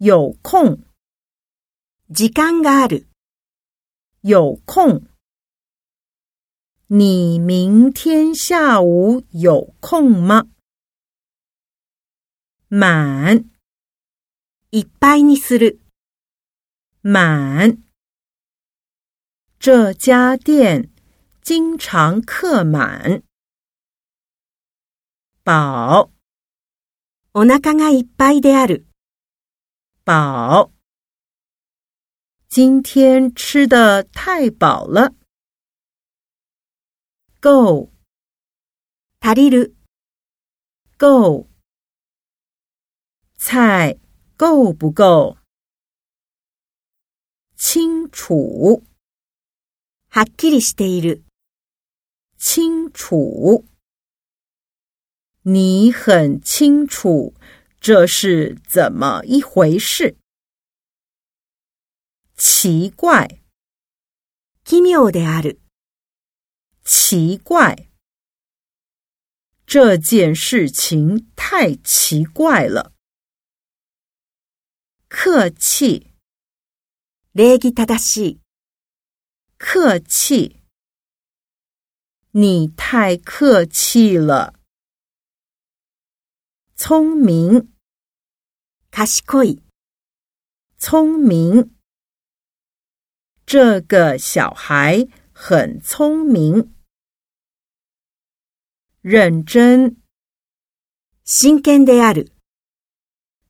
有空，時間がある。有空，你明天下午有空嗎？滿，いっぱいにする。滿，這家店經常客滿。飽，お腹がいっぱいである。饱，今天吃的太饱了。够，足りる。够，菜够不够？清楚，はっきりしている。清楚，你很清楚。这是怎么一回事？奇怪，奇妙である。奇怪，这件事情太奇怪了。客气，礼儀正しい。客气，你太客气了。聪明，賢しい。聪明，这个小孩很聪明。认真，真剣である。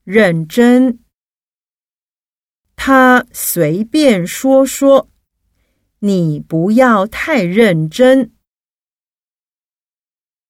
认真，他随便说说，你不要太认真。